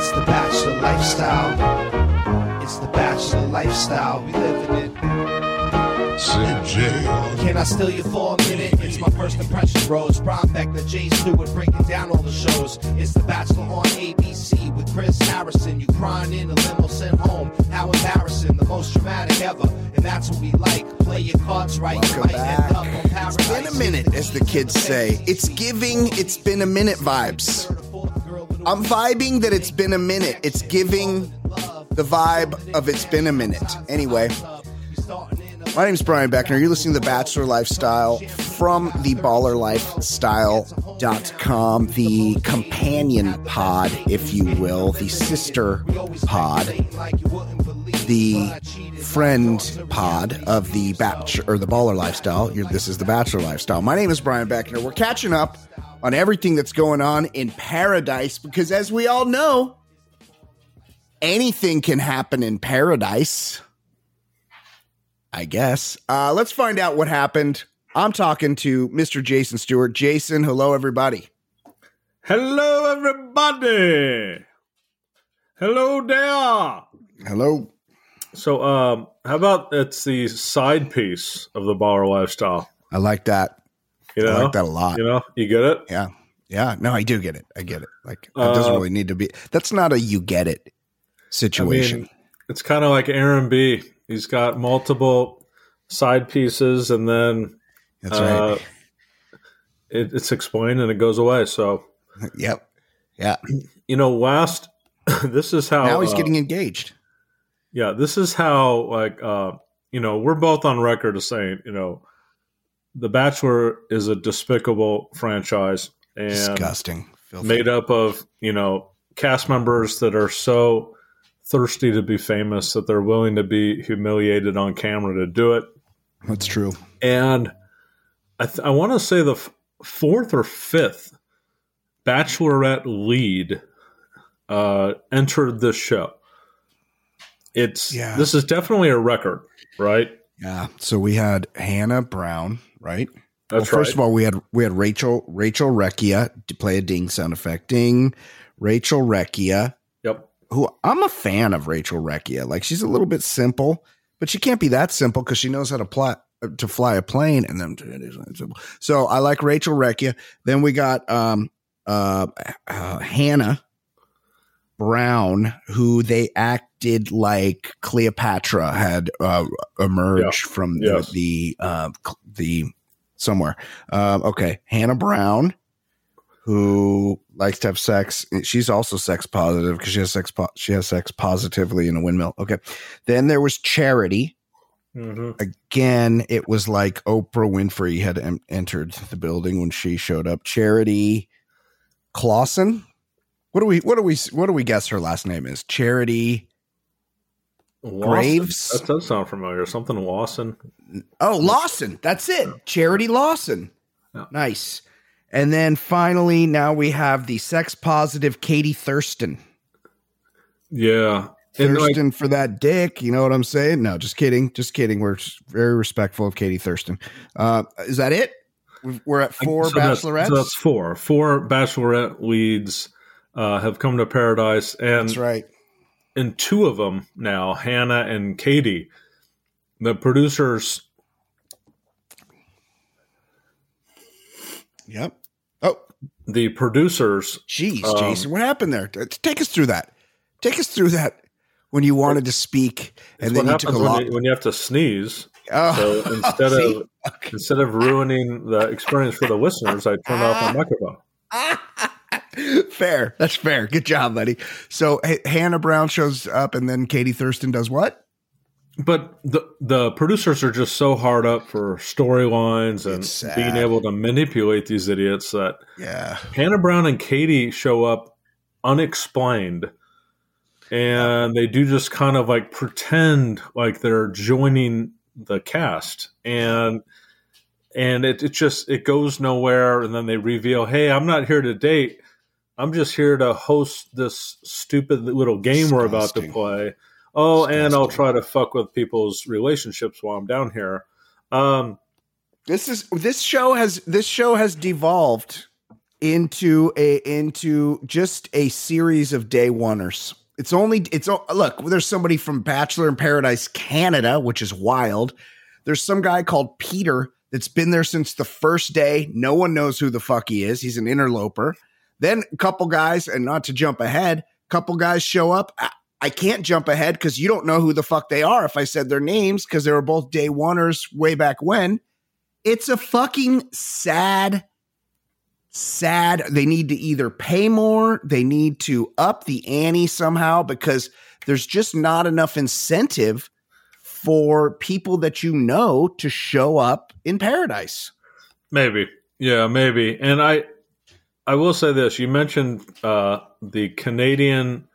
It's the bachelor lifestyle. It's the bachelor lifestyle. We live in it. Sid J. Can I steal you for a minute? It's my first impression, bros. Brian Beckner, Jay Stewart breaking down all the shows. It's The Bachelor on ABC with Chris Harrison. You crying in a limo sent home. How embarrassing, the most dramatic ever. And that's what we like. Play your cards right. you Welcome might end back. up on Paradise. It's been a minute, as the kids say. It's giving, it's been a minute vibes. I'm vibing that it's been a minute. It's giving the vibe of it's been a minute. Anyway, my name is Brian Beckner. You're listening to The Bachelor Lifestyle from the ballerlifestyle.com, the companion pod, if you will, the sister pod, the friend pod of the Bachelor or the Baller Lifestyle. You're, this is The Bachelor Lifestyle. My name is Brian Beckner. We're catching up on everything that's going on in paradise because, as we all know, anything can happen in paradise. I guess. Uh, let's find out what happened. I'm talking to Mr. Jason Stewart. Jason, hello, everybody. Hello, everybody. Hello there. Hello. So, um, how about it's the side piece of the baller lifestyle? I like that. You know, I like that a lot. You know, you get it. Yeah. Yeah. No, I do get it. I get it. Like, doesn't Uh, really need to be. That's not a you get it situation. I mean, it's kind of like Aaron B. He's got multiple side pieces, and then that's uh, right. it, it's explained and it goes away. So, Yep. Yeah. you know, last this is how now he's uh, getting engaged. Yeah, this is how like uh you know, we're both on record as saying, you know, The Bachelor is a despicable franchise and Disgusting. Filthy. made up of, you know, cast members that are so thirsty to be famous that they're willing to be humiliated on camera to do it. That's true. And I, th- I want to say the f- fourth or fifth Bachelorette lead uh, entered this show. It's Yeah. this is definitely a record, right? Yeah. So we had Hannah Brown, right? That's well, first right. of all, we had we had Rachel Rachel Recchia to play a ding sound effect. Ding. Rachel Recchia, yep. who I'm a fan of Rachel Recchia. Like she's a little bit simple, but she can't be that simple because she knows how to plot to fly a plane. And then so I like Rachel Recchia. Then we got um uh, uh Hannah Brown, who they acted like Cleopatra had uh, emerged from the Yes. the, uh, the somewhere. Um, okay, Hannah Brown, who likes to have sex. She's also sex positive because she has sex. Po- she has sex positively in a windmill. Okay, then there was Charity. hmm Again, it was like Oprah Winfrey had em- entered the building when she showed up. Charity Clausen. What do we? What do we? What do we guess her last name is? Charity. Graves? That does sound familiar. Something Lawson. Oh, Lawson. That's it. Charity Lawson. Yeah. Nice. And then finally, now we have the sex positive Katie Thurston. Yeah. And like, Thurston for that dick. You know what I'm saying? No, just kidding. Just kidding. We're very respectful of Katie Thurston. Uh, is that it? We're at four so that's- bachelorettes. So that's four. Four bachelorette leads uh, have come to paradise, and That's right. and two of them now, Hannah and Katie. The producers Yep. Oh, the producers Jeez, Um, Jason, what happened there? Take us through that. Take us through that when you wanted to speak and then you took a when lot. you, when you have to sneeze. Oh, So instead of instead of ruining the experience for the listeners, I turned off my microphone. fair. That's fair. Good job, buddy. So H- Hannah Brown shows up, and then Katie Thurston does what? But the the producers are just so hard up for storylines and being able to manipulate these idiots that Yeah, Hannah Brown and Katie show up unexplained. And they do just kind of like pretend like they're joining the cast. And and it, it just it goes nowhere and then they reveal, hey, I'm not here to date. I'm just here to host this stupid little game we're about to play. Oh, and I'll try to fuck with people's relationships while I'm down here. Um, this is this show has this show has devolved into a into just a series of day oneers. It's only it's look, there's somebody from Bachelor in Paradise Canada, which is wild. There's some guy called Peter that's been there since the first day. No one knows who the fuck he is. He's an interloper. Then a couple guys, and not to jump ahead, couple guys show up. I, I can't jump ahead because you don't know who the fuck they are if I said their names because they were both day oneers way back when. It's a fucking sad, sad. They need to either pay more, they need to up the ante somehow because there's just not enough incentive for people that you know to show up in paradise. Maybe. Yeah, maybe. And I I will say this. You mentioned uh, the Canadian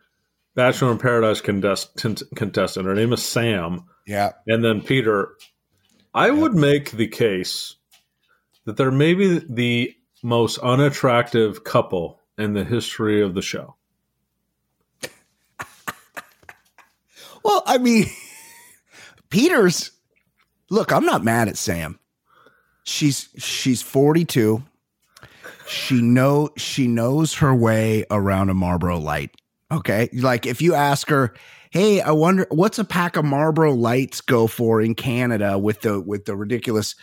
Bachelor in Paradise contestant, contestant. Her name is Sam. Yeah. And then Peter. I would make the case that they're maybe the most unattractive couple in the history of the show. Well, I mean, Peter's look, I'm not mad at Sam. She's she's 42. She know she knows her way around a Marlboro light. Okay? Like if you ask her, "Hey, I wonder what's a pack of Marlboro lights go for in Canada with the with the ridiculous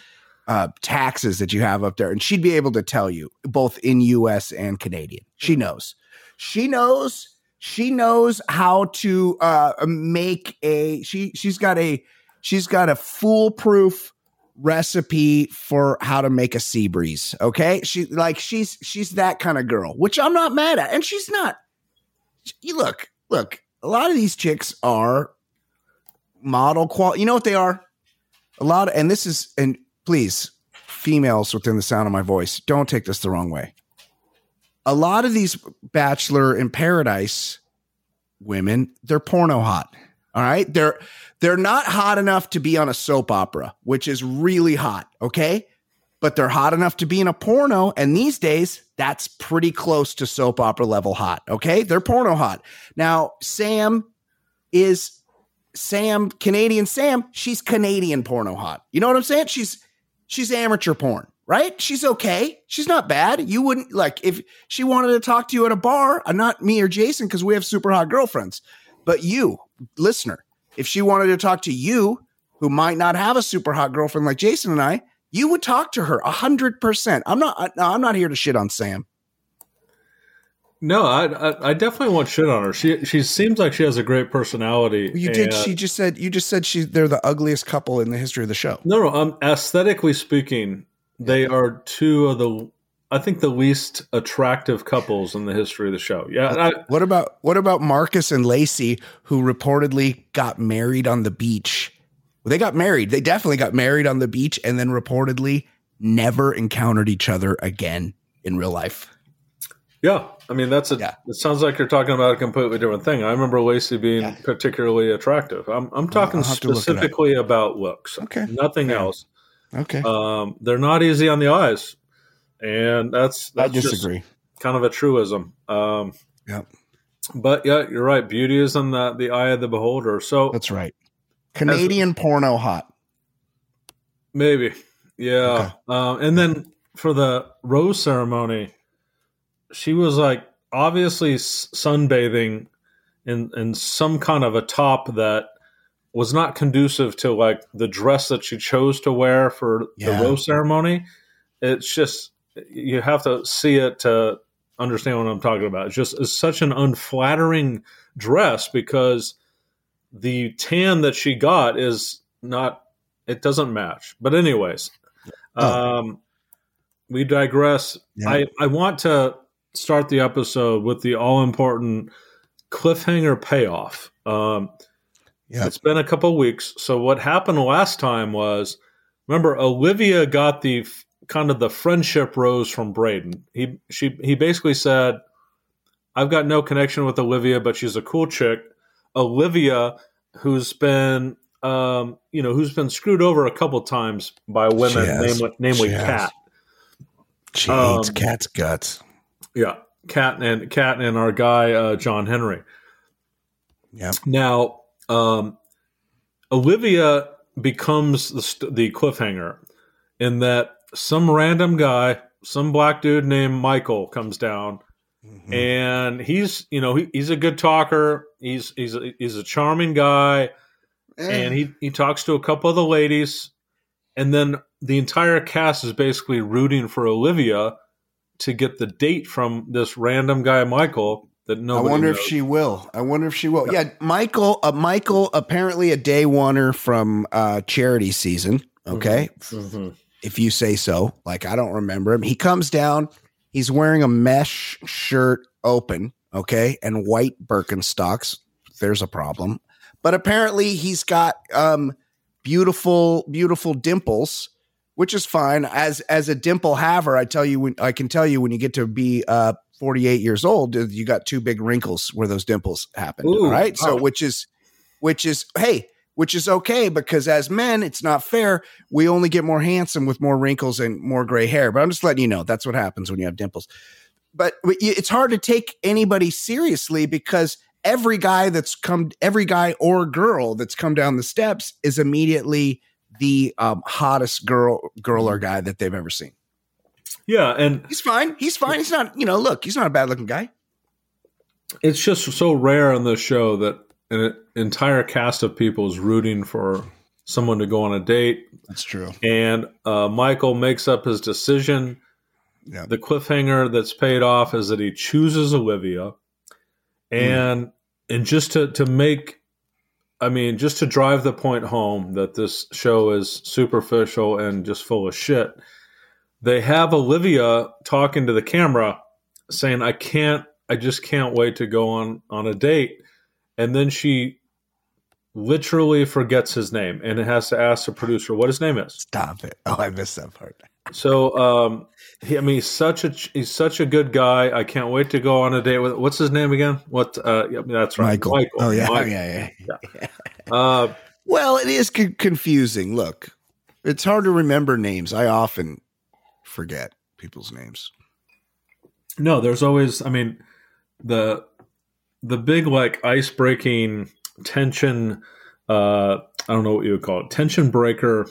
uh, taxes that you have up there?" And she'd be able to tell you both in US and Canadian. She knows. She knows she knows how to uh, make a she she's got a she's got a foolproof recipe for how to make a sea breeze okay? She like she's she's that kind of girl which i'm not mad at and she's not. You look look a lot of these chicks are model quality you know what they are? A lot of, and this is and please females within the sound of my voice don't take this the wrong way. A lot of these bachelor in paradise women they're porno hot all right they're they're not hot enough to be on a soap opera which is really hot okay but they're hot enough to be in a porno and these days that's pretty close to soap opera level hot okay they're porno hot now sam is sam canadian sam she's canadian porno hot you know what i'm saying she's she's amateur porn right? She's okay. She's not bad. You wouldn't like if she wanted to talk to you at a bar, uh, not me or Jason, because we have super hot girlfriends, but you, listener, if she wanted to talk to you, who might not have a super hot girlfriend like Jason and I, you would talk to her a hundred percent. I'm not. I'm not here to shit on Sam. No, I, I, I definitely want shit on her. She she seems like she has a great personality. You did. She just said. You just said she. They're the ugliest couple in the history of the show. No, no. Um, aesthetically speaking, they are two of the, I think, the least attractive couples in the history of the show. Yeah, I, What about what about Marcus and Lacy, who reportedly got married on the beach? Well, they got married. They definitely got married on the beach, and then reportedly never encountered each other again in real life. yeah. I mean, that's a. Yeah. It sounds like you're talking about a completely different thing. I remember Lacy being Yeah. particularly attractive. I'm I'm talking have to look specifically about looks. Okay. nothing Fair. else. Okay, Um, they're not easy on the eyes, and that's I that's just disagree. kind of a truism. Um, Yep, but yeah, you're right. Beauty is in the the eye of the beholder. So that's right. Canadian porno hot. Maybe. Yeah. Um, and then for the rose ceremony, she was like obviously sunbathing in, in some kind of a top that was not conducive to like the dress that she chose to wear for Yeah. the rose ceremony. It's just, you have to see it to understand what I'm talking about. It's just it's such an unflattering dress because the tan that she got is not it doesn't match. But anyways, Oh. um, we digress. Yeah. I I want to start the episode with the all important cliffhanger payoff. Um, Yeah. It's been a couple weeks. So what happened last time was, remember Olivia got the f- kind of the friendship rose from Brayden. He she he basically said, "I've got no connection with Olivia, but she's a cool chick." Olivia, who's been um, you know, who's been screwed over a couple times by women, namely, namely She. Kat. She Um, hates cat's guts. Yeah, Kat and Kat and our guy uh, John Henry. Yep. Now, um, Olivia becomes the, the cliffhanger in that some random guy some black dude named Michael comes down, Mhm. and he's you know he, he's a good talker. He's he's a, he's a charming guy, and he he talks to a couple of the ladies, and then the entire cast is basically rooting for Olivia to get the date from this random guy Michael that nobody. I wonder if she will. I wonder if she will. Yeah, Michael. Uh, Michael, apparently a day oneer from uh, charity season. Okay, Mhm. If you say so. Like I don't remember him. He comes down. He's wearing a mesh shirt, open. Okay, and white Birkenstocks. There's a problem. But apparently he's got um, beautiful, beautiful dimples, which is fine. As as a dimple haver, I tell you when I can tell you when you get to be uh 48 years old, you got two big wrinkles where those dimples all right. So which is which is hey, which is okay because as men, it's not fair. We only get more handsome with more wrinkles and more gray hair. But I'm just letting you know that's what happens when you have dimples. But it's hard to take anybody seriously because every guy that's come, every guy or girl that's come down the steps is immediately the um, hottest girl, girl or guy that they've ever seen. Yeah, and He's fine. He's fine. He's not, you know, look, he's not a bad looking guy. it's just so rare on this show that an entire cast of people is rooting for someone to go on a date, That's true. and uh, Michael makes up his decision. Yeah. The cliffhanger that's paid off is that he chooses Olivia, and and just to to make, I mean, just to drive the point home that this show is superficial and just full of shit. They have Olivia talking to the camera, saying, "I can't, I just can't wait to go on on a date," and then she literally forgets his name and it has to ask the producer what his name is. Stop it. Oh, I missed that part. So, um, he, I mean, he's such a he's such a good guy. I can't wait to go on a date with. What's his name again? What? Uh, yeah, that's right, Michael. Oh, yeah. Michael. Yeah. Yeah. Uh, Well, it is co- confusing. Look, it's hard to remember names. I often forget people's names. no, there's always. I mean, the the big like ice breaking tension. Uh, I don't know what you would call it. Tension breaker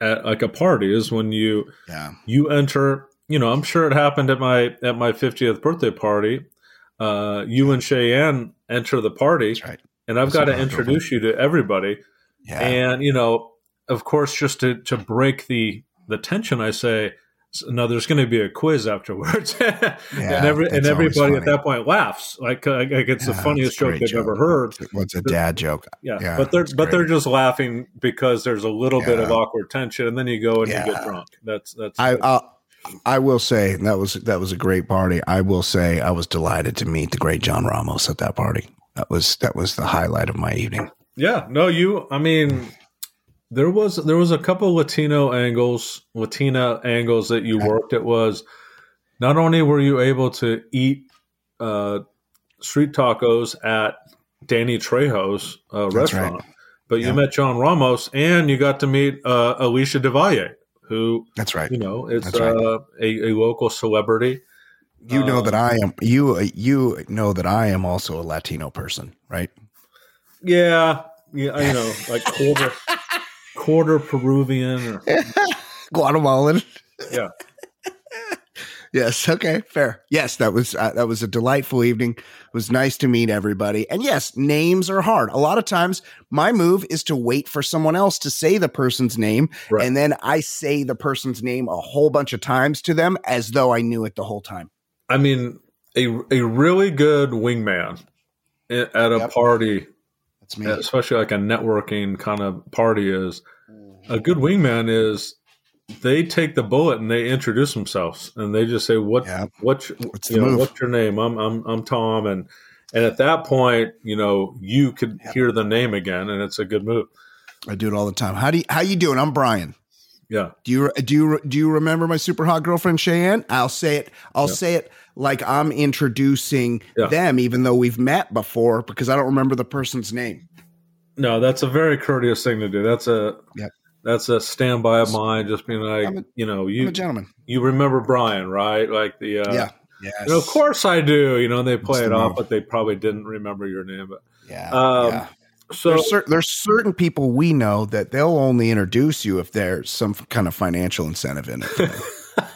at like a party is when you Yeah. you enter you know i'm sure it happened at my at my 50th birthday party uh you and cheyenne enter the party right. and i've That's got to introduce you to everybody Yeah. and you know of course just to to break the the tension i say no there's going to be a quiz afterwards and every and everybody at that point laughs like, uh, like it's the funniest joke they've joke. ever heard What's a dad joke? yeah, Yeah, but they're but they're just laughing because there's a little bit of awkward tension and then you go and you get drunk that's that's I uh, I will say that was that was a great party. I will say I was delighted to meet the great John Ramos at that party. That was that was the highlight of my evening. Yeah, no, you. I mean, there was there was a couple Latino angles, Latina angles that you worked. It was not only were you able to eat uh, street tacos at Danny Trejo's uh, restaurant, but you met John Ramos and you got to meet uh, Alicia DeValle, who That's right. you know is right. uh, a, a local celebrity. You know uh, that I am you you know that I am also a Latino person, right? Yeah, yeah, you know, like quarter quarter Peruvian. Or, Guatemalan. yeah. Yes. Okay. Fair. Yes. That was uh, that was a delightful evening. It was nice to meet everybody. And yes, names are hard. A lot of times, my move is to wait for someone else to say the person's name, Right. and then I say the person's name a whole bunch of times to them as though I knew it the whole time. I mean, a a really good wingman at a Yep. party, Me. especially like a networking kind of party, is a mm-hmm. good wingman is they take the bullet and they introduce themselves and they just say what Yeah. what's What's you know, what's your name I'm I'm I'm Tom and and at that point you know you could Yeah. hear the name again and it's a good move I do it all the time. How do you, how you doing? I'm Brian. yeah Do you do you do you remember my super hot girlfriend Cheyenne? I'll say it. I'll Yeah. say it like I'm introducing Yeah. them, even though we've met before, because I don't remember the person's name. no that's a very courteous thing to do that's a Yep. that's a standby of mine just being like a- you know you gentleman. you remember Brian right like the uh, yeah. Yes. You know, of course I do. You know, they play it the off, move. but they probably didn't remember your name. But Yeah. um, yeah. so There's, cer- there's certain people we know that they'll only introduce you if there's some kind of financial incentive in it.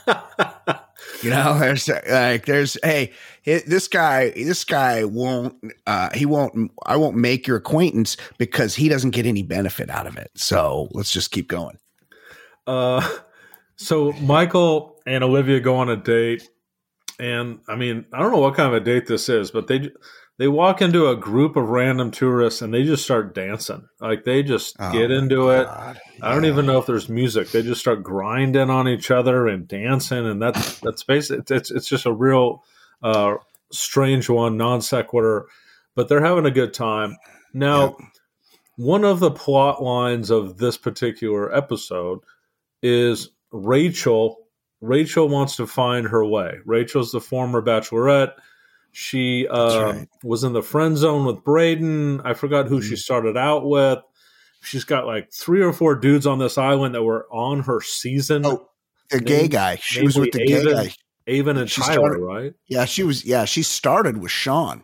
You know, there's like there's hey, hi- this guy this guy won't uh he won't I won't make your acquaintance because he doesn't get any benefit out of it. So let's just keep going. Uh, so Michael and Olivia go on a date, and I mean, I don't know what kind of a date this is, but they they walk into a group of random tourists and they just start dancing. Like they just Oh, get into it. God. I don't even know if there's music. They just start grinding on each other and dancing, and that's that's basically it's it's just a real uh, strange one, non sequitur. But they're having a good time now. One of the plot lines of this particular episode is Rachel. Rachel wants to find her way. Rachel's the former bachelorette. She uh, right. was in the friend zone with Brayden. I forgot who Mm-hmm. she started out with. She's got like three or four dudes on this island that were on her season. Oh, the gay guy. She was with the gay guy. Aven and she Tyler, started- right? Yeah, she was yeah, she started with Sean.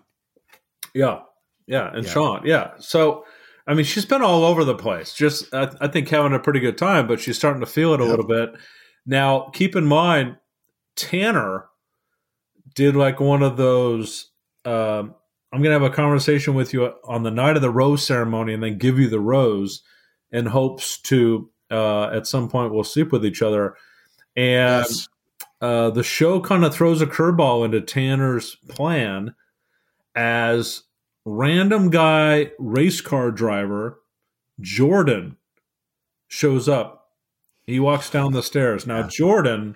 Yeah, yeah, and Yeah. Sean, yeah. So, I mean, she's been all over the place. Just, I, I think, having a pretty good time, but she's starting to feel it a Yep. little bit. Now, keep in mind, Tanner did like one of those. Um, I'm to have a conversation with you on the night of the rose ceremony, and then give you the rose, in hopes to uh, at some point we'll sleep with each other. And Yes. uh, the show kind of throws a curveball into Tanner's plan as random guy race car driver Jordan shows up. He walks down the stairs. Now, Jordan,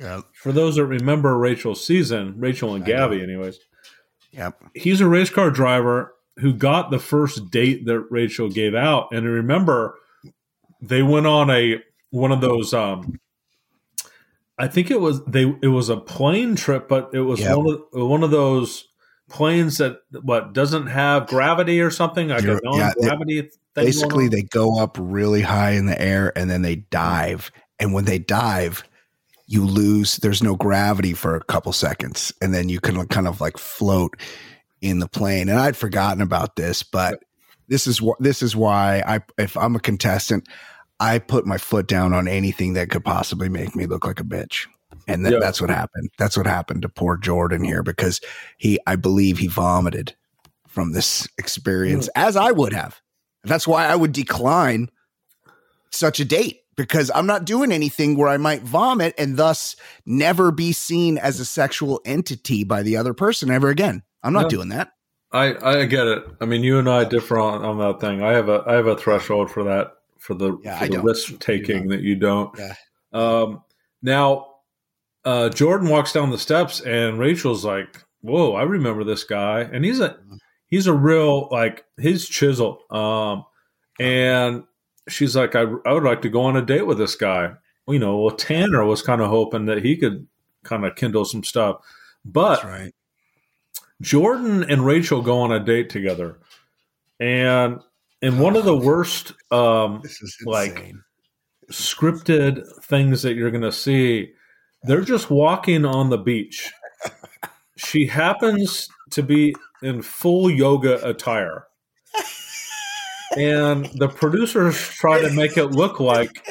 Yep. for those that remember Rachel's season, Rachel and Gabby, anyways, Yep. he's a race car driver who got the first date that Rachel gave out. And remember, they went on a one of those um I think it was they it was a plane trip, but it was Yep. one of one of those planes that what doesn't have gravity or something like You're- a non they- gravity thing. Basically they go up really high in the air and then they dive. And when they dive, you lose there's no gravity for a couple seconds and then you can kind of like float in the plane. And I'd forgotten about this, but this is what this is why I if I'm a contestant, I put my foot down on anything that could possibly make me look like a bitch. And Yeah. that's what happened. That's what happened to poor Jordan here because he I believe he vomited from this experience hmm. as I would have. That's why I would decline such a date because I'm not doing anything where I might vomit and thus never be seen as a sexual entity by the other person ever again. I'm not Yeah. doing that. I, I get it. I mean, you and I differ on, on that thing. I have a I have a threshold for that for the, Yeah, for the risk taking that you don't. Yeah. Um, now, uh, Jordan walks down the steps, and Rachel's like, "Whoa, I remember this guy," and he's a he's a real like he's chiseled. Um, and she's like, I, "I would like to go on a date with this guy." Well, you know, well, Tanner was kind of hoping that he could kind of kindle some stuff, but right. Jordan and Rachel go on a date together, and in one of the worst um, like, scripted things that you're going to see, they're just walking on the beach. She happens to be in full yoga attire. And the producers try to make it look like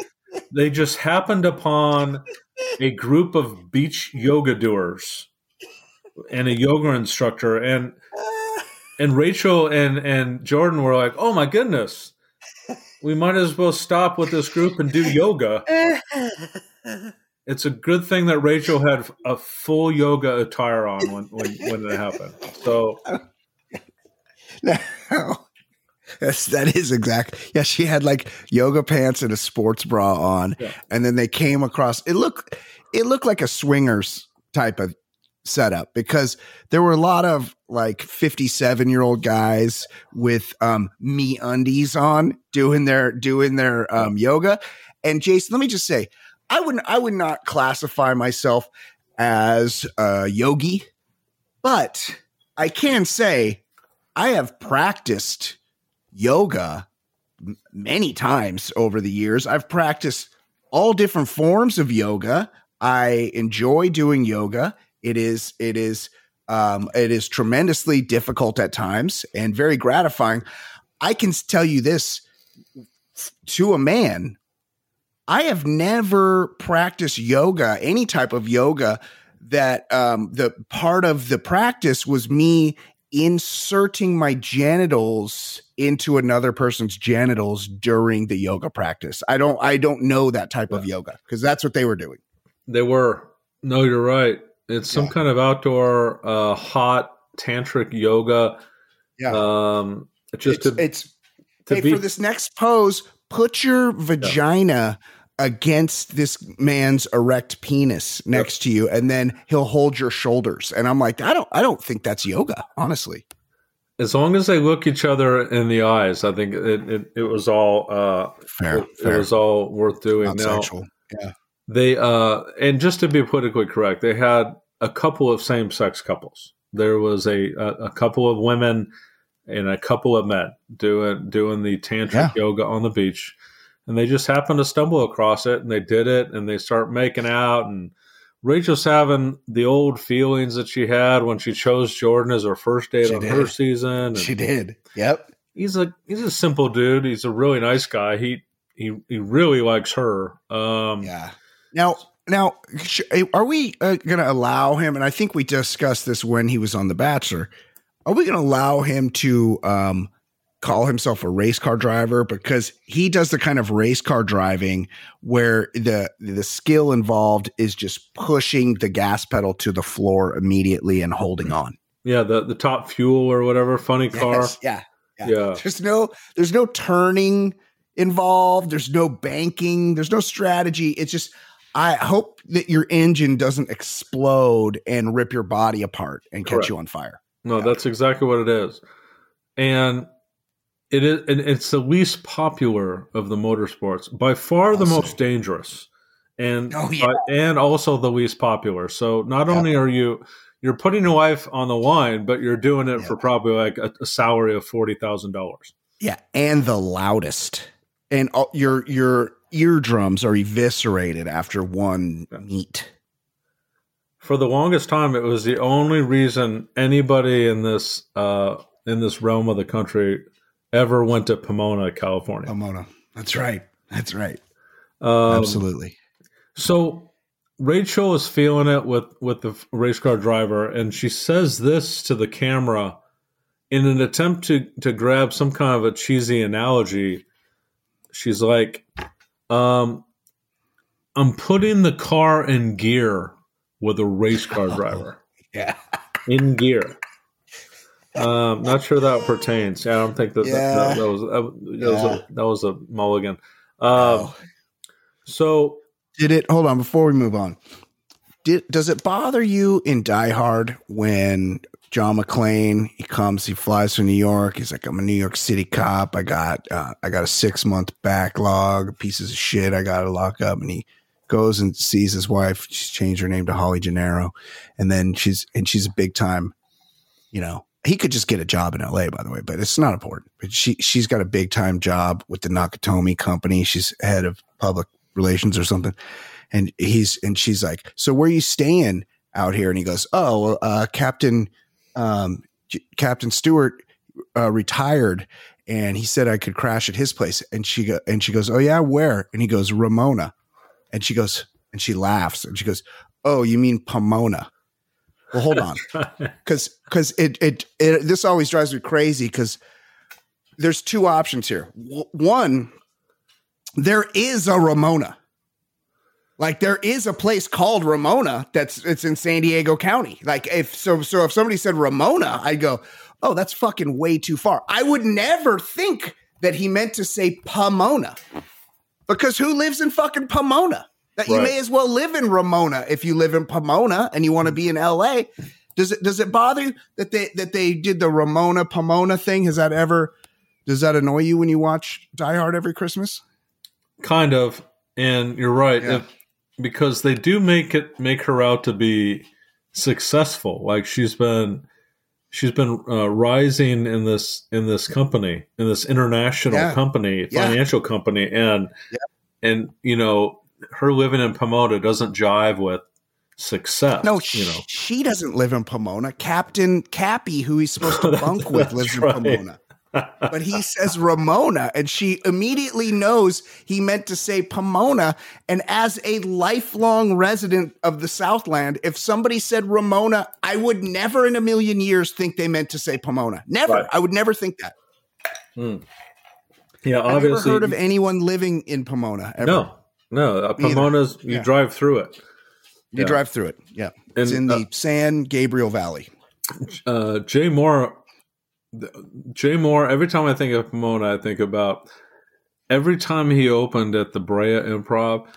they just happened upon a group of beach yoga doers and a yoga instructor and and Rachel and and Jordan were like, "Oh my goodness, we might as well stop with this group and do yoga." It's a good thing that Rachel had a full yoga attire on when when, when it happened. So No. Yes, that is exact. Yeah, she had like yoga pants and a sports bra on, Yeah. and then they came across. It looked, it looked like a swingers type of setup because there were a lot of like fifty-seven year old guys with um, MeUndies on doing their doing their um, yoga. And Jason, let me just say, I wouldn't, I would not classify myself as a yogi, but I can say I have practiced yoga many times over the years. I've practiced all different forms of yoga. I enjoy doing yoga. It is it is um, it is tremendously difficult at times and very gratifying. I can tell you this to a man. I have never practiced yoga, any type of yoga that um, the part of the practice was me inserting my genitals into another person's genitals during the yoga practice. I don't I don't know that type of yoga because that's what they were doing. They were. No, you're right. It's some Yeah. kind of outdoor uh, hot tantric yoga. Yeah. Um, just it's, to, it's to hey, be for this next pose, put your vagina against this man's erect penis next to you, and then he'll hold your shoulders. And I'm like, I don't, I don't think that's yoga, honestly. as long as they look each other in the eyes, I think it, it, it was all uh, Fair, it, it was all worth doing. not now sexual. Yeah, they uh, and just to be politically correct, they had a couple of same sex couples. There was a, a a couple of women and a couple of men doing doing the tantric Yeah. yoga on the beach, and they just happened to stumble across it, and they did it, and they start making out, and Rachel's having the old feelings that she had when she chose Jordan as her first date She on did. her season. and she did. Yep. he's a he's a simple dude. He's a really nice guy. He he he really likes her. Um, Yeah. Now, now, are we uh, going to allow him? And I think we discussed this when he was on The Bachelor. Are we going to allow him to um, call himself a race car driver because he does the kind of race car driving where the the skill involved is just pushing the gas pedal to the floor immediately and holding on. Yeah, the the top fuel or whatever funny car. Yes, yeah, yeah. Yeah. There's no there's no turning involved. There's no banking. There's no strategy. It's just I hope that your engine doesn't explode and rip your body apart and catch Correct. you on fire. No, that's exactly what it is, and it is. And it's the least popular of the motorsports, by far the Also- most dangerous, and Oh, yeah. uh, and also the least popular. So not Yeah. only are you you're putting your life on the line, but you're doing it Yeah. for probably like a, a salary of forty thousand dollars. Yeah, and the loudest. And all, your your eardrums are eviscerated after one meet. For the longest time, it was the only reason anybody in this uh, in this realm of the country ever went to Pomona, California. Pomona. That's right. That's right. Um, Absolutely. So Rachel is feeling it with with the race car driver, and she says this to the camera in an attempt to to grab some kind of a cheesy analogy. She's like, um, "I'm putting the car in gear with a race car driver Yeah. in gear." Um, not sure that pertains. I don't think that that, Yeah. that, that was that, was Yeah. a, that was a mulligan. Um, Oh. So Did it? Hold on before we move on. Did does it bother you in Die Hard when John McClane he comes, he flies to New York. He's like, I'm a New York City cop. I got uh, I got a six month backlog, pieces of shit. I got to lock up, and he goes and sees his wife. She's changed her name to Holly Gennaro, and then she's and she's a big time. You know, he could just get a job in L.A. By the way, but it's not important. But she she's got a big time job with the Nakatomi company. She's head of public relations or something. And he's and she's like, "So where are you staying out here?" And he goes, "Oh, uh, Captain um, J- Captain Stewart uh, retired, and he said I could crash at his place." And she go, and she goes, "Oh yeah, where?" And he goes, "Ramona." And she goes, and she laughs, and she goes, "Oh, you mean Pomona?" Well, hold on because because it, it it this always drives me crazy because there's two options here. One, there is a Ramona. Like there is a place called Ramona that's it's in San Diego County. Like if so so if somebody said Ramona, I'd go, "Oh, that's fucking way too far." I would never think that he meant to say Pomona. Because who lives in fucking Pomona? That you may as well live in Ramona if you live in Pomona and you want to be in LA. Does it does it bother you that they that they did the Ramona Pomona thing? Has that ever does that annoy you when you watch Die Hard every Christmas? kind of and you're right Yeah. if, because they do make it make her out to be successful like she's been she's been uh, rising in this in this company in this international Yeah. company Yeah. financial company and and you know her living in pomona doesn't jive with success No, you she, know she doesn't live in Pomona. Captain Cappy, who he's supposed to bunk with, lives that's in. Pomona. but he says Ramona, and she immediately knows he meant to say Pomona. And as a lifelong resident of the Southland, if somebody said Ramona, I would never in a million years think they meant to say Pomona. Never. Right. I would never think that. Hmm. Yeah, I've never obviously. heard of anyone living in Pomona ever. no, no. Uh. Pomona's you Yeah. drive through it. You Yeah. drive through it. Yeah. It's And, in the San Gabriel Valley. uh, Jay Mohr, Jay Mohr. Every time I think of Pomona, I think about every time he opened at the Brea Improv.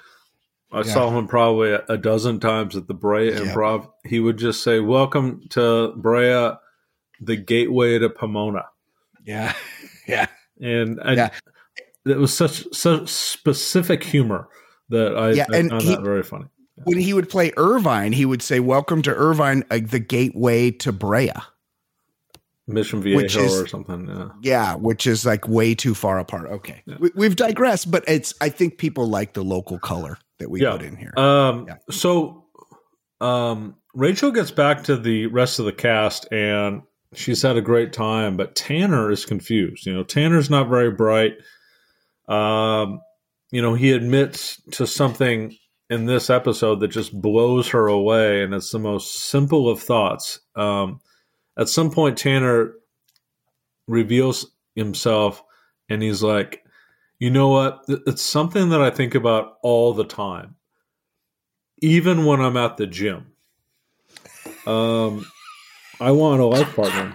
I Yeah. saw him probably a, dozen times at the Brea. Improv. He would just say, "Welcome to Brea, the gateway to Pomona," Yeah. Yeah. and I, Yeah. It was such such specific humor that I, Yeah, I and found he- that very funny. When he would play Irvine, he would say, Welcome to Irvine, uh, the gateway to Brea. Mission which Viejo is- or something. Yeah. Yeah, which is like way too far apart. Okay. We, we've digressed, but it's, I think people like the local color that we Yeah. put in here. Um, Yeah. So um, Rachel gets back to the rest of the cast and she's had a great time, but Tanner is confused. You know, Tanner's not very bright. Um, you know, he admits to something in this episode that just blows her away, and it's the most simple of thoughts. Um, at some point, Tanner reveals himself and he's like, you know what? It's something that I think about all the time, even when I'm at the gym. Um, I want a life partner.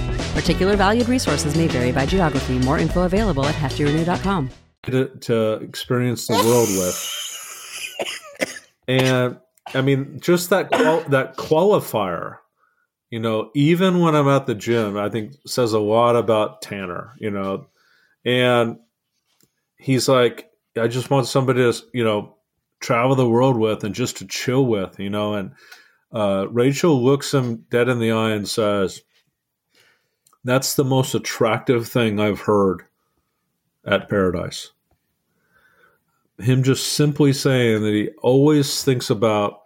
Particular valued resources may vary by geography. More info available at heftyrenew.com. to, to experience the world with. And I mean, just that qual- that qualifier, you know, even when I'm at the gym, I think says a lot about Tanner, you know. And he's like, I just want somebody to, you know, travel the world with and just to chill with, you know. And uh, Rachel looks him dead in the eye and says, That's the most attractive thing I've heard at Paradise. Him just simply saying that he always thinks about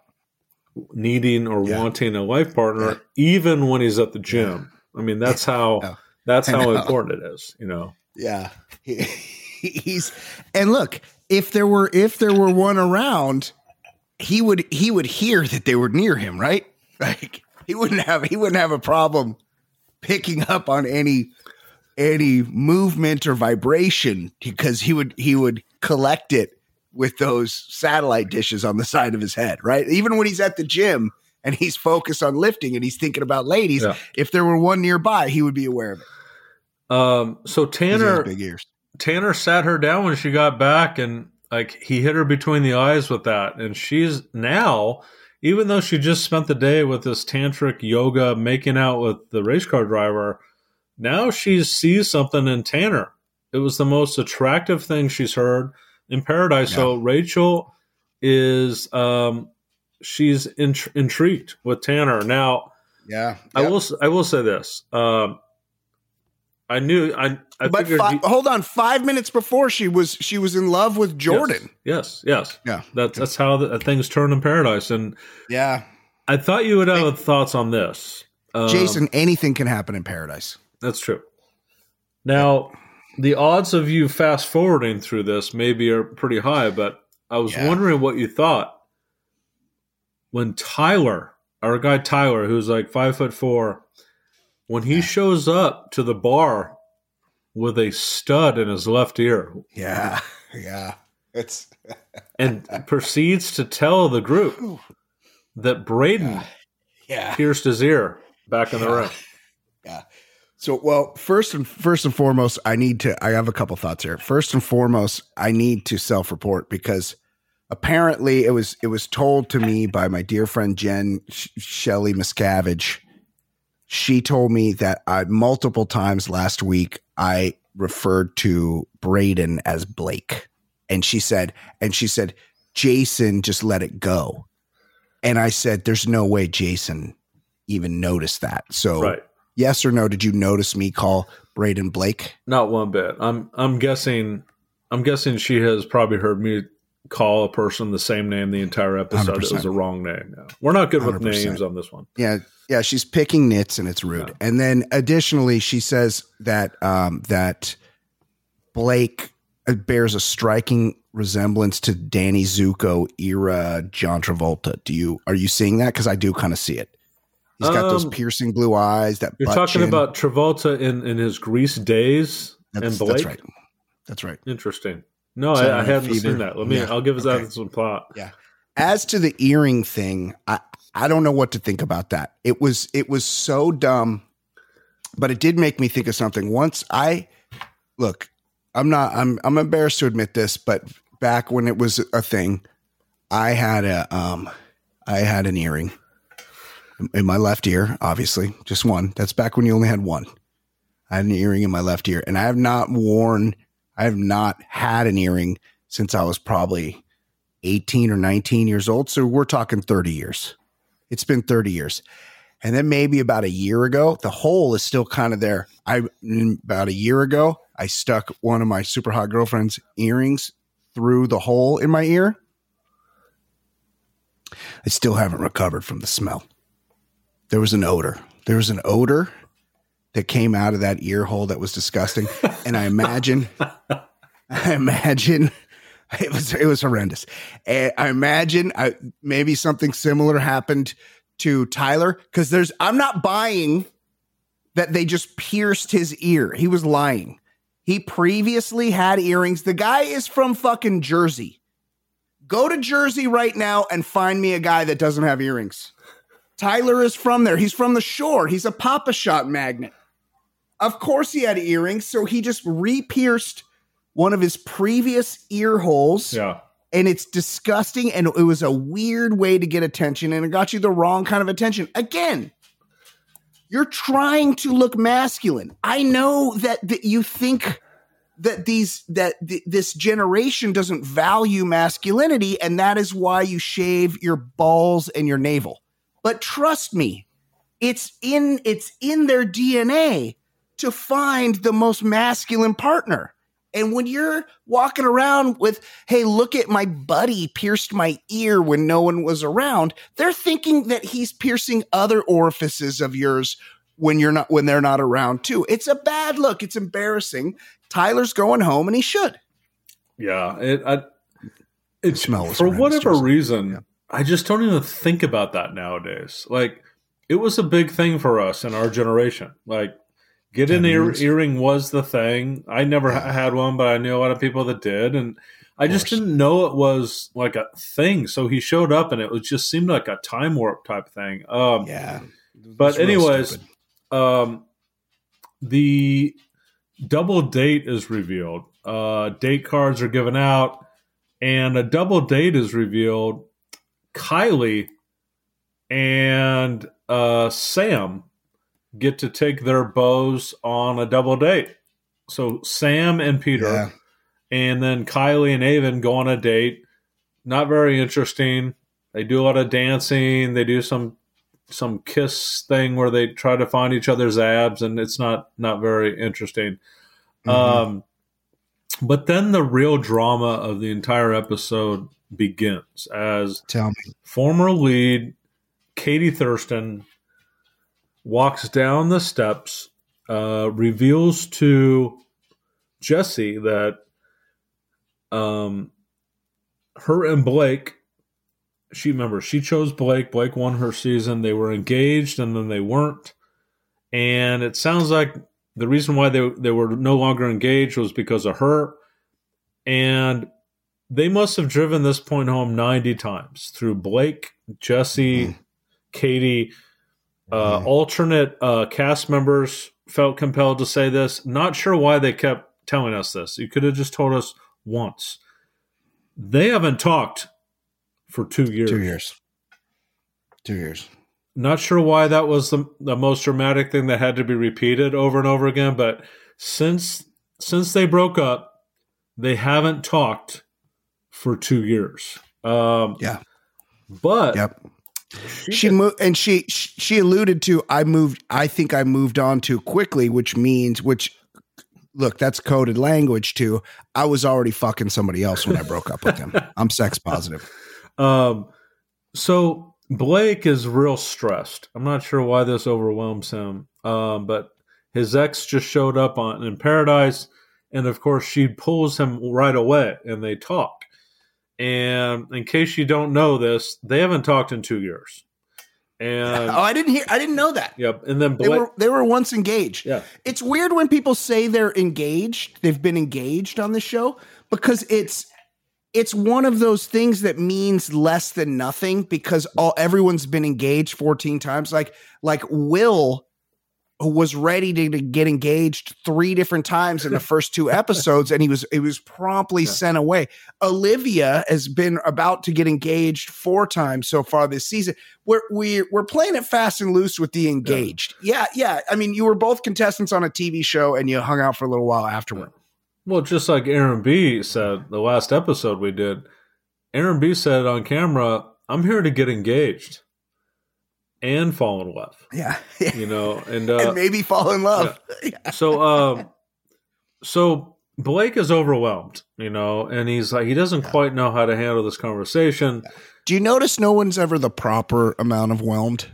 needing or Yeah. wanting a life partner, even when he's at the gym. I mean, that's how that's how important it is. You know, Yeah. He- he's and look, if there were if there were one around, he would he would hear that they were near him, right? Like he wouldn't have he wouldn't have a problem picking up on any any movement or vibration because he would he would collect it with those satellite dishes on the side of his head, right? Even when he's at the gym and he's focused on lifting and he's thinking about ladies, Yeah. if there were one nearby, he would be aware of it. um, so Tanner big ears. Tanner sat her down when she got back and like he hit her between the eyes with that. And she's now, even though she just spent the day with this tantric yoga making out with the race car driver, now she sees something in Tanner. It was the most attractive thing she's heard in paradise. So Rachel is um she's int- intrigued with Tanner. Now, Yeah. I will I will say this. Um I knew I I but fi- he- hold on, five minutes before she was she was in love with Jordan. Yes, yes. Yeah, That's that's how the, things turn in paradise. And yeah. I thought you would have thoughts on this, Um, Jason, anything can happen in paradise. That's true. Now, the odds of you fast forwarding through this maybe are pretty high, but I was Yeah. wondering what you thought when Tyler, our guy Tyler, who's like five foot four, when he shows up to the bar with a stud in his left ear Yeah, yeah. It's and proceeds to tell the group that Brayden yeah. pierced his ear back in the ring. Yeah. So, well, first and first and foremost, I need to. I have a couple thoughts here. First and foremost, I need to self-report because apparently it was it was told to me by my dear friend Jen Sh- Shelley Miscavige she told me that I multiple times last week I referred to Brayden as Blake. And she said, and she said, Jason just let it go. And I said, There's no way Jason even noticed that. So Right. yes or no, did you notice me call Brayden Blake? Not one bit. I'm I'm guessing I'm guessing she has probably heard me call a person the same name the entire episode. It was 100%. a wrong name. Yeah. We're not good with 100%. names on this one. Yeah, yeah, she's picking nits and it's rude. And then additionally, she says that um, that Blake uh, bears a striking resemblance to Danny Zuko era John Travolta. Do you are you seeing that? Because I do kind of see it. He's got those Um, piercing blue eyes. That You're talking chin. about Travolta in, in his Grease days that's, and Blake. that's right. That's right. Interesting. No, I, I Fever. seen that. Let me. Yeah. I'll give us Okay. that some plot. Yeah. As to the earring thing, I I don't know what to think about that. It was it was so dumb, but it did make me think of something. Once I look, I'm not I'm I'm embarrassed to admit this, but back when it was a thing, I had a um I had an earring in my left ear, obviously, just one. That's back when you only had one. I had an earring in my left ear, and I have not worn, I have not had an earring since I was probably 18 or 19 years old. So we're talking 30 years. It's been 30 years. And then maybe about a year ago, the hole is still kind of there. I about a year ago, I stuck one of my super hot girlfriend's earrings through the hole in my ear. I still haven't recovered from the smell. There was an odor. There was an odor that came out of that ear hole that was disgusting. And I imagine, I imagine it was it was horrendous. And I imagine I, maybe something similar happened to Tyler because there's I'm not buying that they just pierced his ear. He was lying. He previously had earrings. The guy is from fucking Jersey. Go to Jersey right now and find me a guy that doesn't have earrings. Tyler is from there. He's from the shore. He's a Papa Shot magnet. Of course, he had earrings, so he just re-pierced one of his previous ear holes, Yeah. and it's disgusting. And it was a weird way to get attention, and it got you the wrong kind of attention. Again, you're trying to look masculine. I know that, that you think that these that th- this generation doesn't value masculinity, and that is why you shave your balls and your navel. But trust me, it's in it's in their DNA to find the most masculine partner. And when you're walking around with, hey, look at my buddy pierced my ear when no one was around, they're thinking that he's piercing other orifices of yours when you're not when they're not around too. It's a bad look. It's embarrassing. Tyler's going home and he should. Yeah. It. I, it smell was for whatever reason. Yeah. I just don't even think about that nowadays. Like it was a big thing for us in our generation. Like get an ear, earring was the thing. I never Yeah. had one, but I knew a lot of people that did, and I just didn't know it was like a thing. So he showed up, and it was just seemed like a time warp type thing. Um, Yeah. But anyways, um, the double date is revealed. Uh, date cards are given out, and a double date is revealed. Kylie and uh, Sam get to take their bows on a double date. So Sam and Peter, Yeah. and then Kylie and Aven go on a date. Not very interesting. They do a lot of dancing. They do some some kiss thing where they try to find each other's abs, and it's not not very interesting. Mhm. Um, but then the real drama of the entire episode begins as Tell me. former lead Katie Thurston walks down the steps, uh, reveals to Jesse that um, her and Blake. She remember she chose Blake. Blake won her season. They were engaged and then they weren't. And it sounds like the reason why they they were no longer engaged was because of her. And they must have driven this point home 90 times through Blake, Jesse, Mhm. Katie, uh, Mhm. alternate uh, cast members felt compelled to say this. Not sure why they kept telling us this. You could have just told us once. They haven't talked for two years. Two years. Two years. not sure why that was the, the most dramatic thing that had to be repeated over and over again, but since since they broke up, they haven't talked for two years. Um, Yeah. but Yep. She moved, and she she alluded to I moved. I think I moved on too quickly, which means which. Look, that's coded language too. I was already fucking somebody else when I broke up with him. I'm sex positive. Um, so Blake is real stressed. I'm not sure why this overwhelms him. Um, but his ex just showed up on in paradise, and of course she pulls him right away, and they talk. And in case you don't know this, they haven't talked in two years. And Oh, I didn't hear. I didn't know that. yep, and then They were they were once engaged. Yeah. It's weird when people say they're engaged, they've been engaged on the show because it's it's one of those things that means less than nothing because all everyone's been engaged 14 times like like Will who was ready to, to get engaged three different times in the first two episodes and he was it was promptly sent away. Olivia has been about to get engaged four times so far this season. We're we we're playing it fast and loose with the engaged. Yeah, yeah. I mean, you were both contestants on a TV show and you hung out for a little while afterward. well, just like Aaron B said the last episode we did, Aaron B said on camera, "I'm here to get engaged and fall in love." Yeah. You know, and uh, and maybe fall in love. so um so blake is overwhelmed you know and he's like he doesn't quite know how to handle this conversation Do you notice no one's ever the proper amount of whelmed?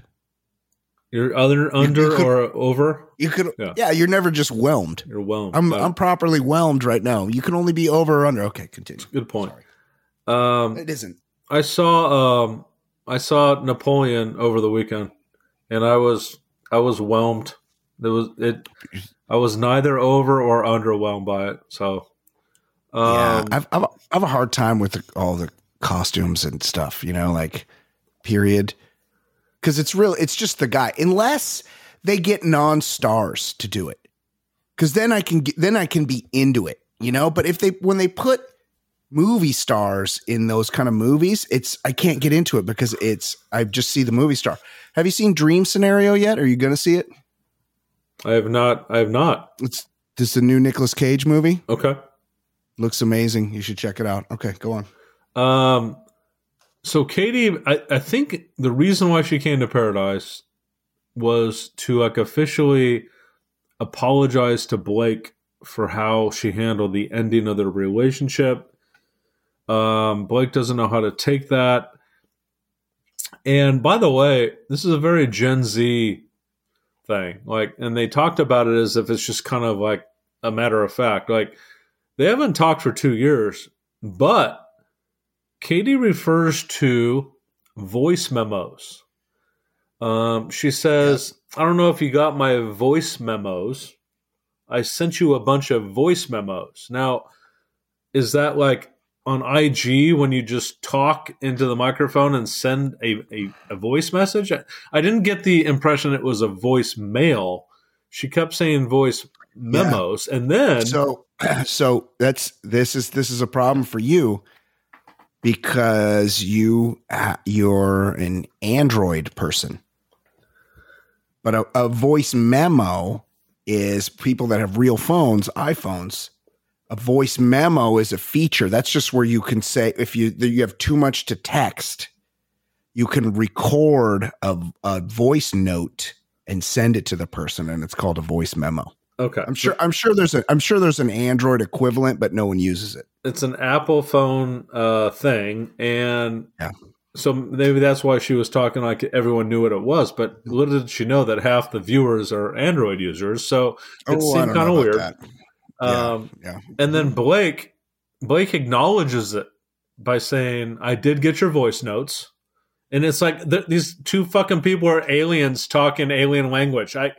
you're other under could- or over You could Yeah. yeah. you're never just whelmed. you're whelmed I'm I'm properly whelmed right now. You can only be over or under. Okay, continue. good point um It isn't. i saw um i saw napoleon over the weekend and i was i was whelmed there was it i was neither over or underwhelmed by it so yeah, um I've, I've I have a hard time with the, all the costumes and stuff. You know, like period, because it's real. It's just the guy, unless they get non-stars to do it, because then I can get, then I can be into it. You know, but if they when they put movie stars in those kind of movies, it's I can't get into it because it's I just see the movie star. Have you seen Dream Scenario yet? Are you going to see it? i have not i have not It's this is a new Nicolas Cage movie. okay Looks amazing. You should check it out. Okay, go on. Um, so Katie, I, I think the reason why she came to Paradise was to like officially apologize to Blake for how she handled the ending of their relationship. Um, Blake doesn't know how to take that. And by the way, this is a very Gen Z thing. Like, and they talked about it as if it's just kind of like a matter of fact. Like, they haven't talked for two years, but Katie refers to voice memos. Um, she says, I don't know if you got my voice memos. I sent you a bunch of voice memos. Now, is that like on IG when you just talk into the microphone and send a, a, a voice message? I, I didn't get the impression it was a voice mail. She kept saying voice memos. And then, so so that's this is this is a problem for you because you uh, you're an android person but a, a voice memo is people that have real phones iphones a voice memo is a feature that's just where you can say if you you have too much to text you can record a, a voice note and send it to the person and it's called a voice memo okay. I'm sure. I'm sure there's a. I'm sure there's an Android equivalent, but no one uses it. it's an Apple phone uh, thing, and Yeah. so maybe that's why she was talking like everyone knew what it was. But little did she know that half the viewers are Android users, so it seemed kind of weird. Oh, Yeah, Um, yeah. and then Blake, Blake acknowledges it by saying, "I did get your voice notes," and it's like th- these two fucking people are aliens talking alien language. I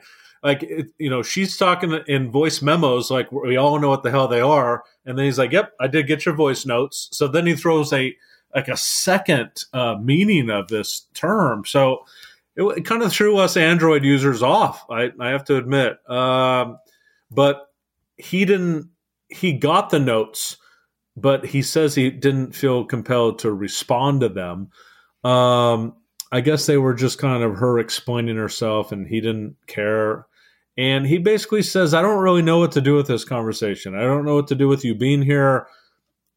like, it, you know, she's talking in voice memos, like we all know what the hell they are, and then he's like, "Yep, I did get your voice notes." So then he throws a like a second uh, meaning of this term. So it, it kind of threw us Android users off. I, I have to admit, um, but he didn't. He got the notes, but he says he didn't feel compelled to respond to them. Um, I guess they were just kind of her explaining herself, and he didn't care. And he basically says, "I don't really know what to do with this conversation. I don't know what to do with you being here.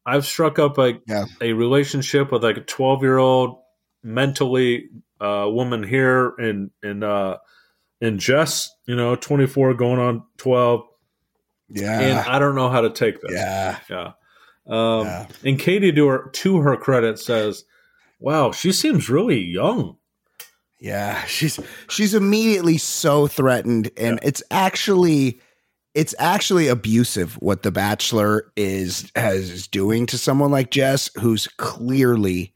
I've struck up like Yeah. a relationship with like a twelve year old mentally uh, woman here in in uh, in Jess, you know, twenty four going on twelve, and I don't know how to take this. Yeah. Yeah. Um, Yeah. And Katie, to her, to her credit, says, "Wow, she seems really young." Yeah, she's she's immediately so threatened, and it's actually it's actually abusive what the Bachelor is has is doing to someone like Jess, who's clearly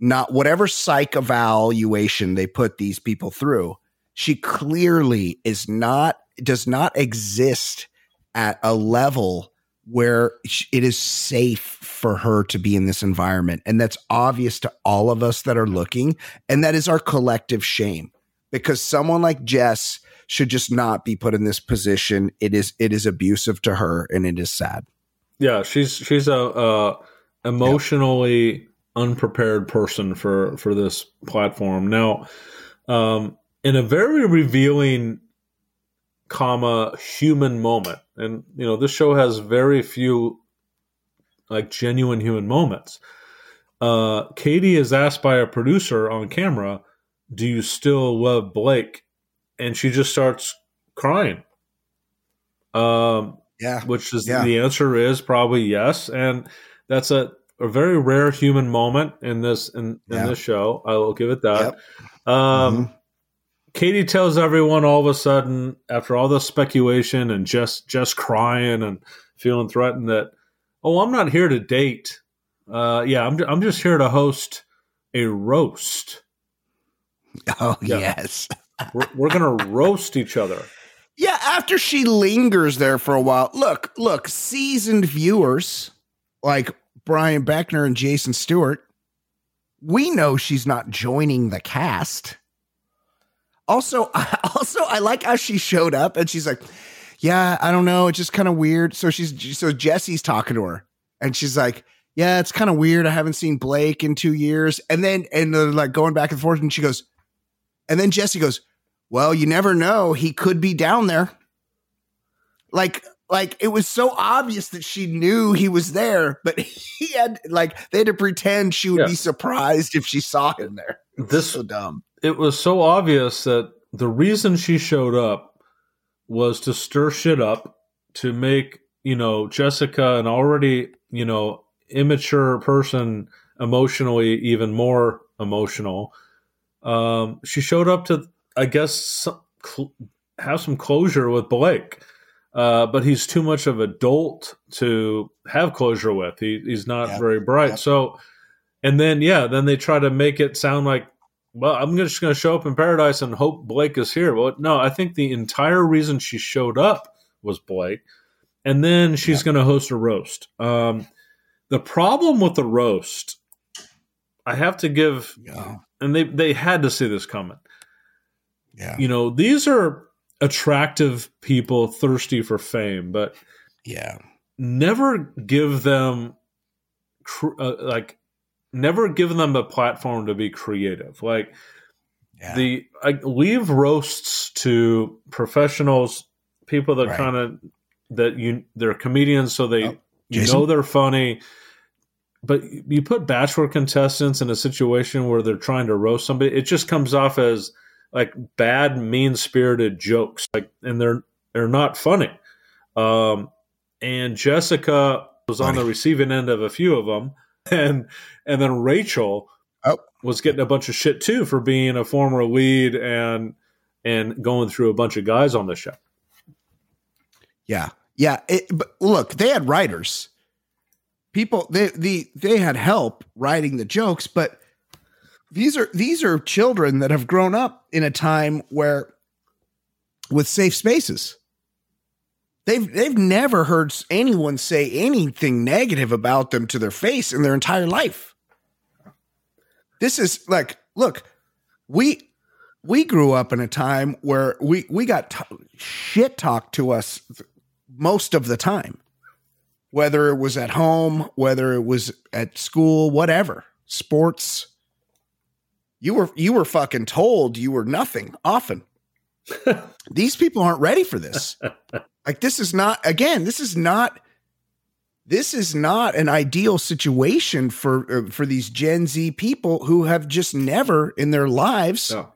not whatever psych evaluation they put these people through. She clearly is not does not exist at a level where it is safe for her to be in this environment. And that's obvious to all of us that are looking. And that is our collective shame because someone like Jess should just not be put in this position. It is, it is abusive to her and it is sad. Yeah, she's she's a, a emotionally unprepared person for for this platform. Now, um, in a very revealing, comma human moment, and you know this show has very few like genuine human moments. Uh, Katie is asked by a producer on camera, "Do you still love Blake?" And she just starts crying. Um, Yeah. which is Yeah. the answer is probably yes and that's a, a very rare human moment in this in, in Yeah. this show i will give it that Yep. um Mhm. Katie tells everyone all of a sudden after all the speculation and just just crying and feeling threatened that oh i'm not here to date uh yeah i'm, I'm just here to host a roast Oh, Yeah. yes. we're, we're gonna roast each other Yeah, after she lingers there for a while. Look, look, seasoned viewers like Brian Beckner and Jason Stewart, we know she's not joining the cast. Also, also I like how she showed up and she's like, "Yeah, I don't know, it's just kind of weird." So she's so Jesse's talking to her and she's like, "Yeah, it's kind of weird. I haven't seen Blake in 2 years." And then and they're like going back and forth and she goes, and then Jesse goes, well, you never know. He could be down there. Like, like it was so obvious that she knew he was there, but he had like they had to pretend she would Yeah. be surprised if she saw him there. this So dumb. It was so obvious that the reason she showed up was to stir shit up to make you know Jessica an already you know immature person emotionally even more emotional. Um, she showed up to I guess some, cl- have some closure with Blake. Uh, but he's too much of a dolt to have closure with. He, he's not Yeah. very bright. Yeah. So, and then yeah, then they try to make it sound like well, I'm just going to show up in paradise and hope Blake is here. Well, no, I think the entire reason she showed up was Blake. And then she's going to host a roast. Um, the problem with the roast, I have to give, Yeah. and they, they had to see this coming. Yeah. You know, these are attractive people thirsty for fame, but Yeah. never give them cr- uh, like never give them a platform to be creative. Like Yeah. the I leave roasts to professionals people that Right. kind of that you they're comedians so they Oh, you know they're funny. But you put bachelor contestants in a situation where they're trying to roast somebody it just comes off as like bad mean spirited jokes like and they're they're not funny. Um and jessica was on the receiving end of a few of them and and then rachel Oh. was getting a bunch of shit too for being a former lead and and going through a bunch of guys on the show Yeah. Yeah. It, but look, they had writers. People they the they had help writing the jokes, but these are these are children that have grown up in a time where with safe spaces. They've they've never heard anyone say anything negative about them to their face in their entire life. This is like, look, we we grew up in a time where we we got t- shit talked to us most of the time whether it was at home whether it was at school whatever sports you were you were fucking told you were nothing often. These people aren't ready for this. Like this is not again, this is not this is not an ideal situation for uh, for these Gen Z people who have just never in their lives No.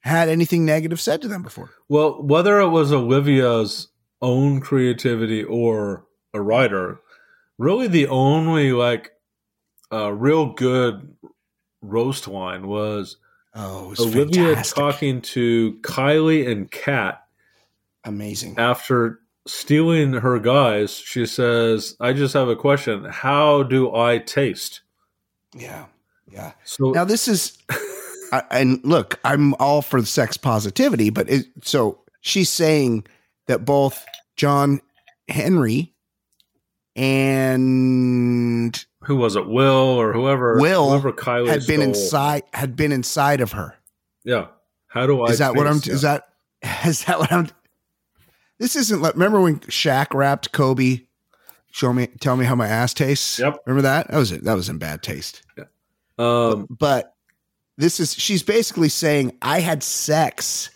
had anything negative said to them before. Well, whether it was Olivia's own creativity or a writer, really the only like uh, real good roast line was Oh, was Olivia fantastic. talking to Kylie and Kat amazing. after stealing her guys. She says, "I just have a question. How do I taste?" Yeah. Yeah. So Now this is, I, and look, I'm all for the sex positivity, but it, so she's saying that both John Henry and who was it? Will or whoever? Will whoever Kylie had been stole. inside had been inside of her. Yeah. How do I? Is that what I'm? taste? Is that is that what I'm? This isn't like. Remember when Shaq rapped Kobe? Show me, tell me how my ass tastes. Yep. Remember that? That was it. That was in bad taste. Um, but this is she's basically saying I had sex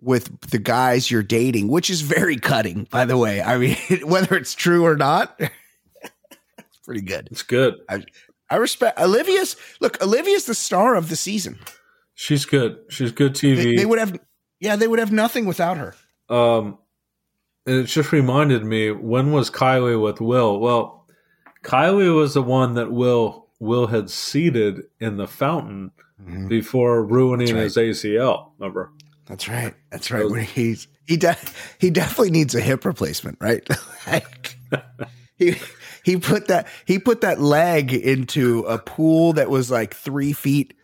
with the guys you're dating, which is very cutting, by the way. I mean, whether it's true or not, it's pretty good. it's good. I respect Olivia's look, Olivia's the star of the season. She's good. She's good TV. They, they would have yeah, they would have nothing without her. Um, and it just reminded me when was Kylie with Will? Well, Kylie was the one that Will Will had seated in the fountain mm-hmm. before ruining That's his ACL. Remember? That's right. That's right. He's he de- he definitely needs a hip replacement, right? like, he he put that he put that leg into a pool that was like three feet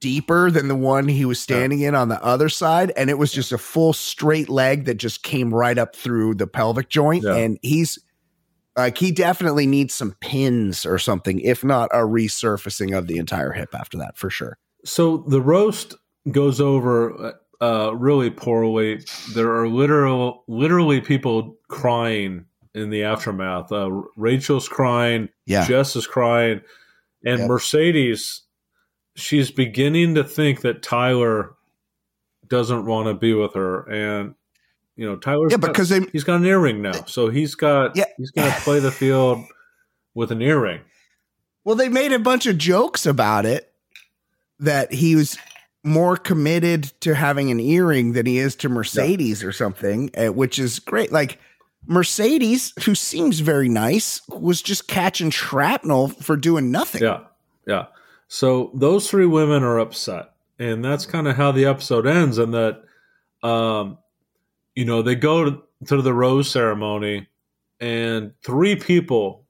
deeper than the one he was standing in on the other side, and it was just a full straight leg that just came right up through the pelvic joint. Yeah. And he's like he definitely needs some pins or something, if not a resurfacing of the entire hip after that, for sure. So the roast goes over uh, really poorly. There are literal, literally people crying in the aftermath. Uh, Rachel's crying. Yeah. Jess is crying, and Yep. Mercedes, she's beginning to think that Tyler doesn't want to be with her, and you know Tyler's Yeah, got- because they he's got an earring now, so he's got Yeah. he's going to play the field with an earring. Well, they made a bunch of jokes about it that he was more committed to having an earring than he is to Mercedes or something, uh, which is great. Like Mercedes, who seems very nice, was just catching shrapnel for doing nothing. Yeah, yeah. So those three women are upset, and that's kind of how the episode ends. And that, um, you know, they go to, to the rose ceremony, and three people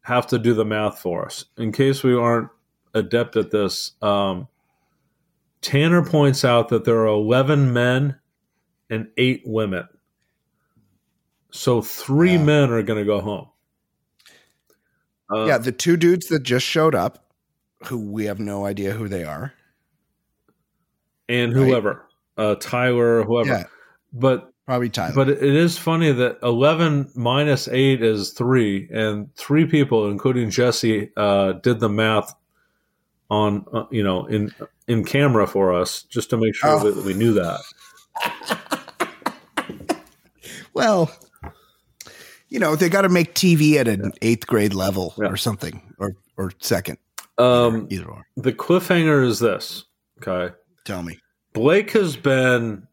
have to do the math for us. In case we aren't adept at this, um, Tanner points out that there are eleven men and eight women. So three men are going to go home. Uh, Yeah, the two dudes that just showed up, who we have no idea who they are. and Right. whoever, uh, Tyler, whoever. Yeah, But probably Tyler. but it is funny that eleven minus eight is three, and three people, including Jesse, uh, did the math on uh, you know in in camera for us just to make sure Oh. that we knew that. well, you know, they got to make TV at an eighth grade level Yeah. or something, or or second, Um, either or. the cliffhanger is this. Okay, Tell me. Blake has been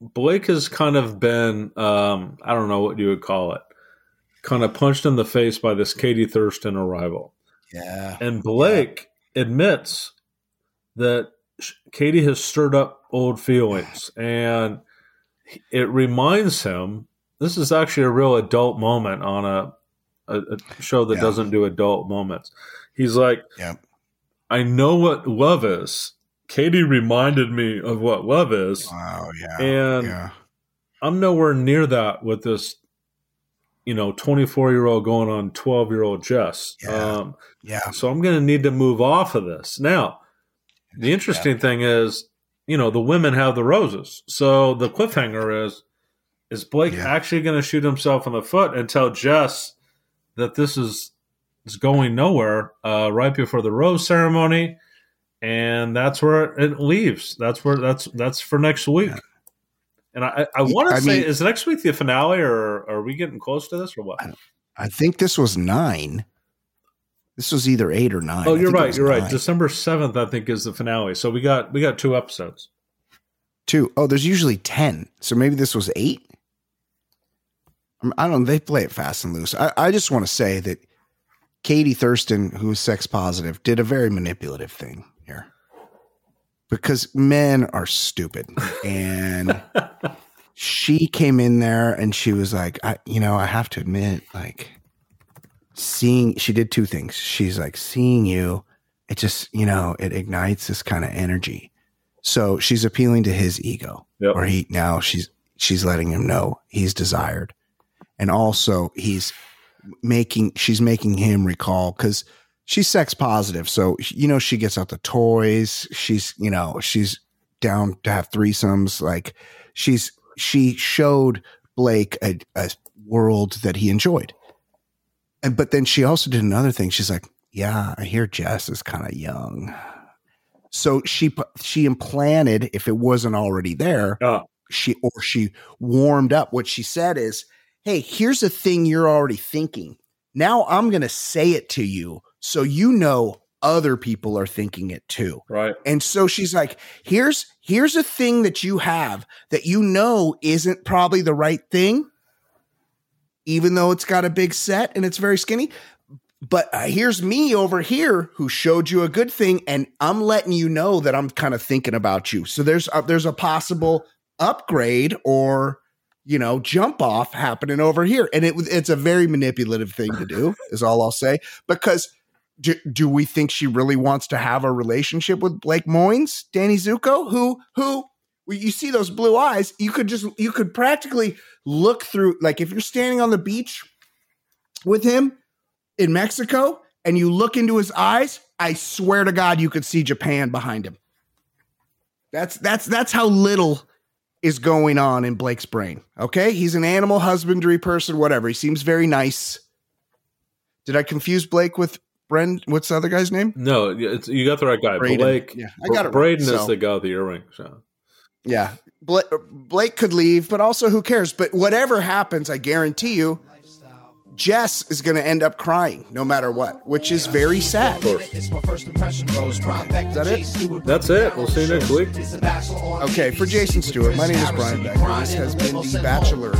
Blake has kind of been um, I don't know what you would call it, kind of punched in the face by this Katie Thurston arrival. Yeah. And Blake admits that Katie has stirred up old feelings, and it reminds him. This is actually a real adult moment on a a, a show that Yeah. doesn't do adult moments. He's like, Yeah. I know what love is. Katie reminded me of what love is. Wow. Yeah. And- yeah. I'm nowhere near that with this, you know, 24 year old going on 12 year old Jess. Yeah. Um, Yeah. so I'm going to need to move off of this. Now, the interesting thing is, you know, the women have the roses. So the cliffhanger is is Blake Yeah. actually going to shoot himself in the foot and tell Jess that this is is going nowhere uh, right before the rose ceremony? and that's where it leaves. That's where that's that's for next week. And I, I want to say, mean- is next week the finale, or are we getting close to this, or what? I think this was nine. This was either eight or nine. Oh, you're right. You're right. December seventh, I think, is the finale. So we got we got two episodes. Two. Oh, there's usually 10. So maybe this was eight. I don't know. They play it fast and loose. I, I just want to say that Katie Thurston, who's sex positive, did a very manipulative thing here because men are stupid. And she came in there and she was like, I, you know, I have to admit, like, seeing, she did two things. She's like, seeing you, it just, you know, it ignites this kind of energy. So she's appealing to his ego, Yep. or he now she's she's letting him know he's desired, and also he's making she's making him recall because she's sex positive. So you know she gets out the toys. She's you know she's down to have threesomes. Like she's she showed Blake a, a world that he enjoyed, and but then she also did another thing. She's like, yeah, I hear Jess is kind of young. So she she implanted, if it wasn't already there, Oh, she or she warmed up. What she said is, "Hey, here's a thing you're already thinking. Now I'm going to say it to you, so you know other people are thinking it too." right. And so she's like, "Here's here's a thing that you have that you know isn't probably the right thing, even though it's got a big set and it's very skinny. But uh, here's me over here who showed you a good thing, and I'm letting you know that I'm kind of thinking about you. So there's a, there's a possible upgrade or you know jump off happening over here, and it it's a very manipulative thing to do. is all I'll say because do, do we think she really wants to have a relationship with Blake Moynes, Danny Zuko, who who you see those blue eyes, you could just you could practically look through like if you're standing on the beach with him in Mexico and you look into his eyes, I swear to God you could see Japan behind him. That's that's that's how little is going on in Blake's brain. Okay? He's an animal husbandry person, whatever. He seems very nice. Did I confuse Blake with Bren? What's the other guy's name? No, it's, you got the right guy. Brayden. Blake. Yeah, I got it right, Brayden is so- the guy with the earring. So. Yeah. Blake, Blake could leave, but also who cares? But whatever happens, I guarantee you, Jess is going to end up crying no matter what, which is very sad. It's my first impression, Rose. Prime Beck, that it? That's it. We'll see you next week. Okay, for Jason Stewart, my name is Brian Beckner. This has been The Bachelor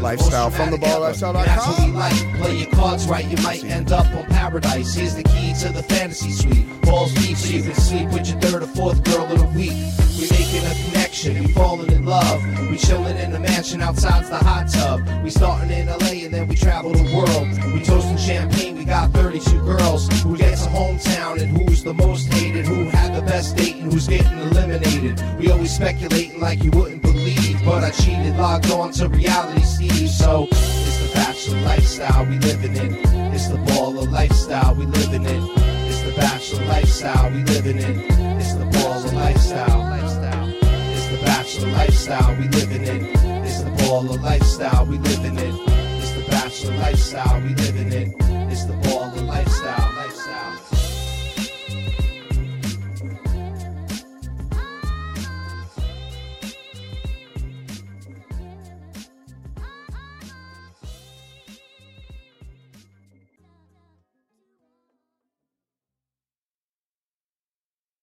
Lifestyle from theballrlifestyle.com. That's what we like. Play your cards right, you might end up on paradise. Here's the key to the fantasy suite. Balls deep so you can sleep with your third or fourth girl of the week. We making a connection, we falling in love. We chilling in the mansion outside's the hot tub. We starting in LA and then we travel the world. We toasting champagne, we got 32 girls. Who gets a hometown and who's the most hated? Who had the best date and who's getting eliminated? We always speculating like you wouldn't believe. But I cheated, logged on to reality Steve. So it's the bachelor lifestyle we living in. It's the baller lifestyle we living in. It's the bachelor lifestyle we living in. It's the baller lifestyle. lifestyle. It's the bachelor lifestyle we living in. It's the baller lifestyle we living in watch the lifestyle we living in. It's the ball of life